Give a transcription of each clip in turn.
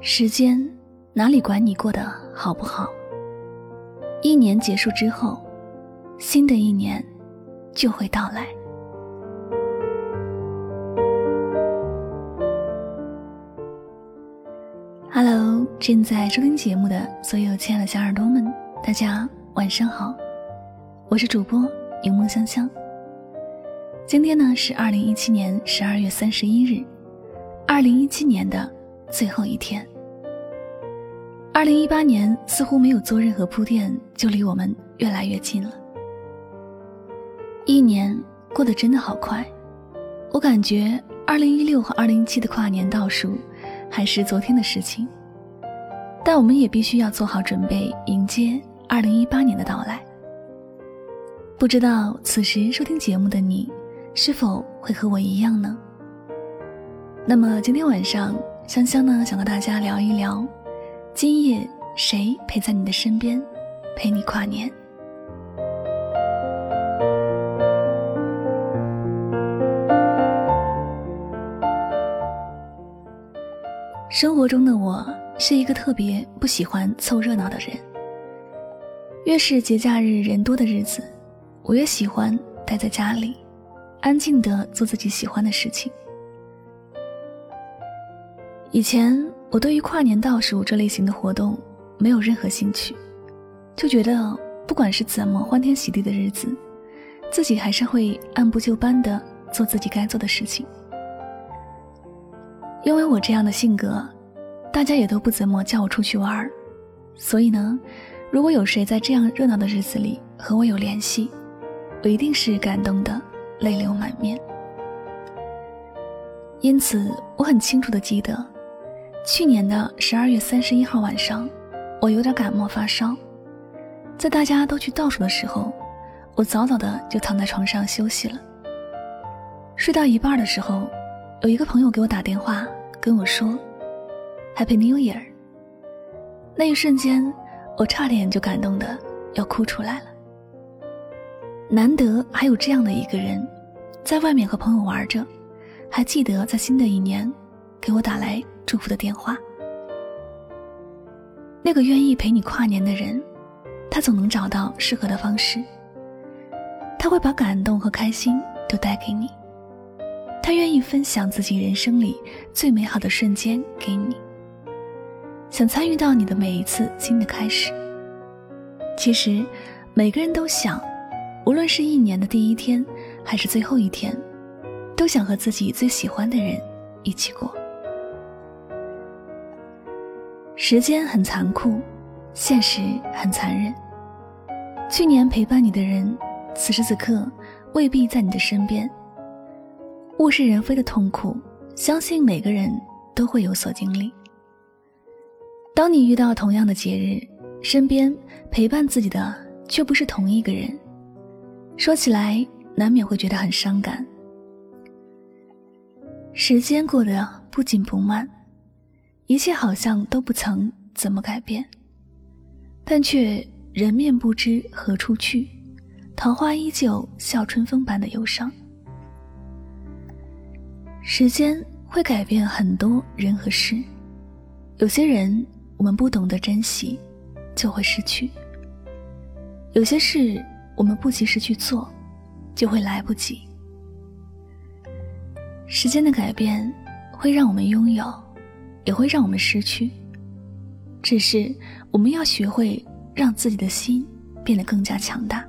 时间哪里管你过得好不好？一年结束之后，新的一年就会到来。Hello，正在收听节目的所有亲爱的小耳朵们，大家晚上好，我是主播柠檬香香。今天呢是二零一七年十二月三十一日，二零一七年的最后一天。二零一八年似乎没有做任何铺垫，就离我们越来越近了。一年过得真的好快，我感觉二零一六和二零一七的跨年倒数还是昨天的事情，但我们也必须要做好准备，迎接二零一八年的到来。不知道此时收听节目的你。是否会和我一样呢？那么今天晚上，香香呢想和大家聊一聊，今夜谁陪在你的身边，陪你跨年？生活中的我是一个特别不喜欢凑热闹的人，越是节假日人多的日子，我越喜欢待在家里。安静的做自己喜欢的事情。以前我对于跨年倒数这类型的活动没有任何兴趣，就觉得不管是怎么欢天喜地的日子，自己还是会按部就班的做自己该做的事情。因为我这样的性格，大家也都不怎么叫我出去玩儿，所以呢，如果有谁在这样热闹的日子里和我有联系，我一定是感动的。泪流满面，因此我很清楚的记得，去年的十二月三十一号晚上，我有点感冒发烧，在大家都去倒数的时候，我早早的就躺在床上休息了。睡到一半的时候，有一个朋友给我打电话跟我说：“Happy New Year。”那一瞬间，我差点就感动的要哭出来了。难得还有这样的一个人，在外面和朋友玩着，还记得在新的一年给我打来祝福的电话。那个愿意陪你跨年的人，他总能找到适合的方式。他会把感动和开心都带给你，他愿意分享自己人生里最美好的瞬间给你，想参与到你的每一次新的开始。其实，每个人都想。无论是一年的第一天，还是最后一天，都想和自己最喜欢的人一起过。时间很残酷，现实很残忍。去年陪伴你的人，此时此刻未必在你的身边。物是人非的痛苦，相信每个人都会有所经历。当你遇到同样的节日，身边陪伴自己的却不是同一个人。说起来，难免会觉得很伤感。时间过得不紧不慢，一切好像都不曾怎么改变，但却人面不知何处去，桃花依旧笑春风般的忧伤。时间会改变很多人和事，有些人我们不懂得珍惜，就会失去；有些事。我们不及时去做，就会来不及。时间的改变会让我们拥有，也会让我们失去。只是我们要学会让自己的心变得更加强大。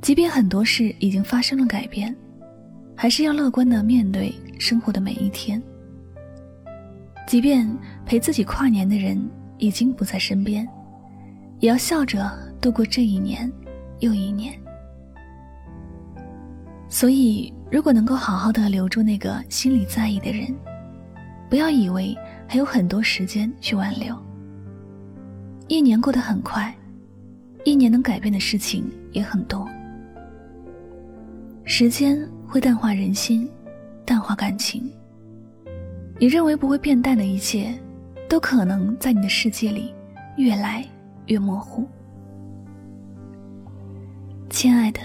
即便很多事已经发生了改变，还是要乐观的面对生活的每一天。即便陪自己跨年的人已经不在身边，也要笑着。度过这一年又一年，所以如果能够好好的留住那个心里在意的人，不要以为还有很多时间去挽留。一年过得很快，一年能改变的事情也很多。时间会淡化人心，淡化感情。你认为不会变淡的一切，都可能在你的世界里越来越模糊。亲爱的，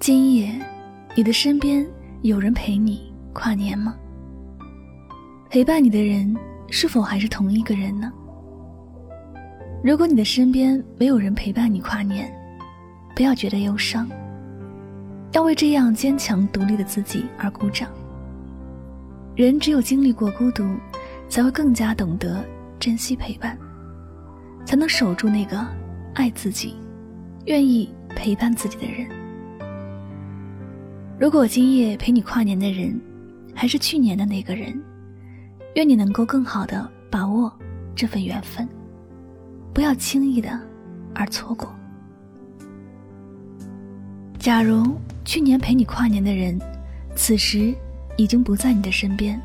今夜你的身边有人陪你跨年吗？陪伴你的人是否还是同一个人呢？如果你的身边没有人陪伴你跨年，不要觉得忧伤，要为这样坚强独立的自己而鼓掌。人只有经历过孤独，才会更加懂得珍惜陪伴，才能守住那个爱自己、愿意陪伴自己的人。如果今夜陪你跨年的人，还是去年的那个人，愿你能够更好的把握这份缘分，不要轻易的而错过。假如去年陪你跨年的人，此时已经不在你的身边，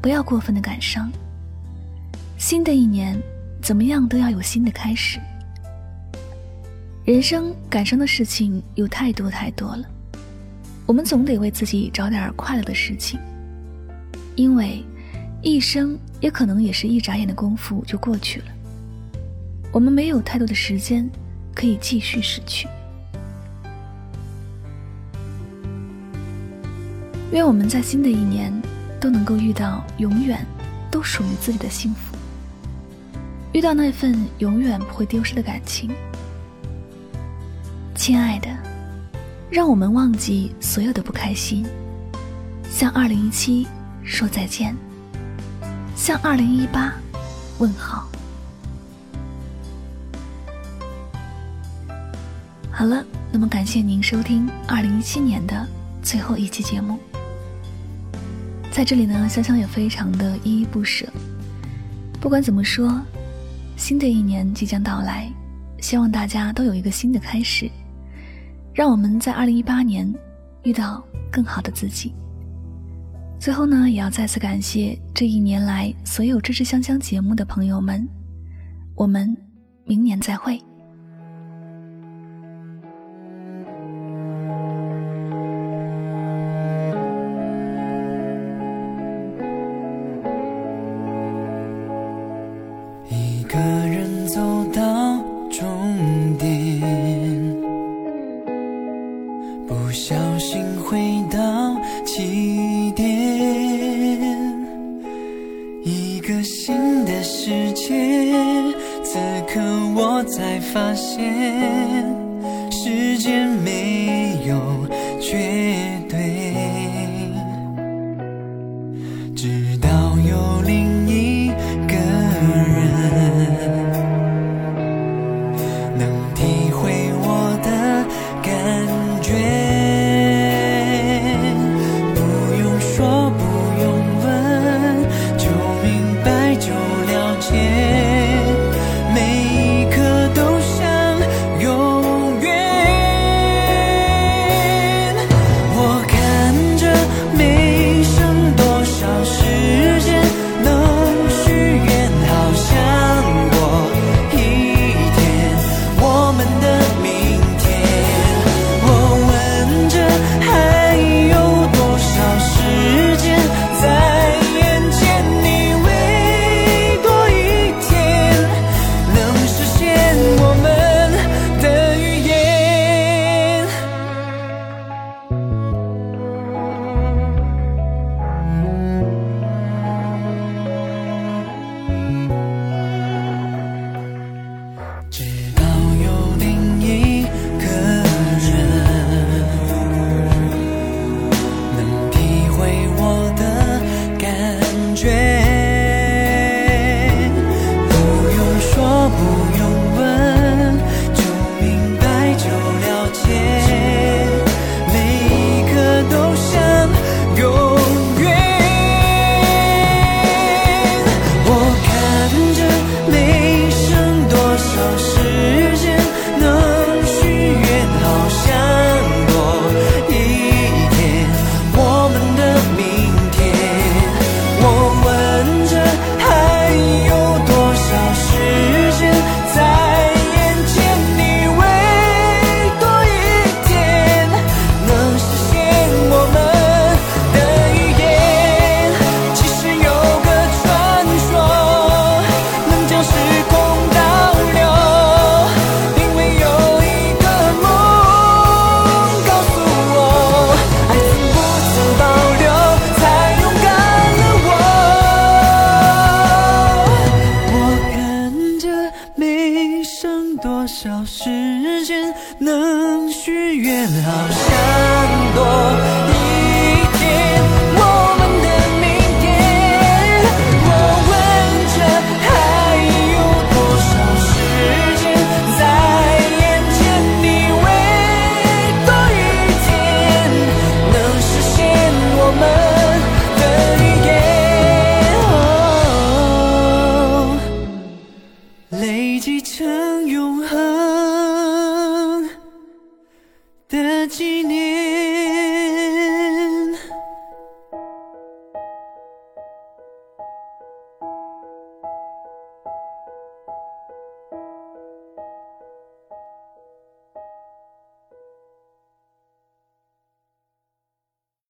不要过分的感伤。新的一年，怎么样都要有新的开始。人生感伤的事情有太多太多了。我们总得为自己找点快乐的事情，因为一生也可能也是一眨眼的功夫就过去了。我们没有太多的时间可以继续失去。愿我们在新的一年都能够遇到永远都属于自己的幸福，遇到那份永远不会丢失的感情，亲爱的。让我们忘记所有的不开心，向二零一七说再见，向二零一八问好。好了，那么感谢您收听二零一七年的最后一期节目。在这里呢，香香也非常的依依不舍。不管怎么说，新的一年即将到来，希望大家都有一个新的开始。让我们在二零一八年遇到更好的自己。最后呢，也要再次感谢这一年来所有支持香香节目的朋友们。我们明年再会。一个新的世界，此刻我才发现，时间没有绝。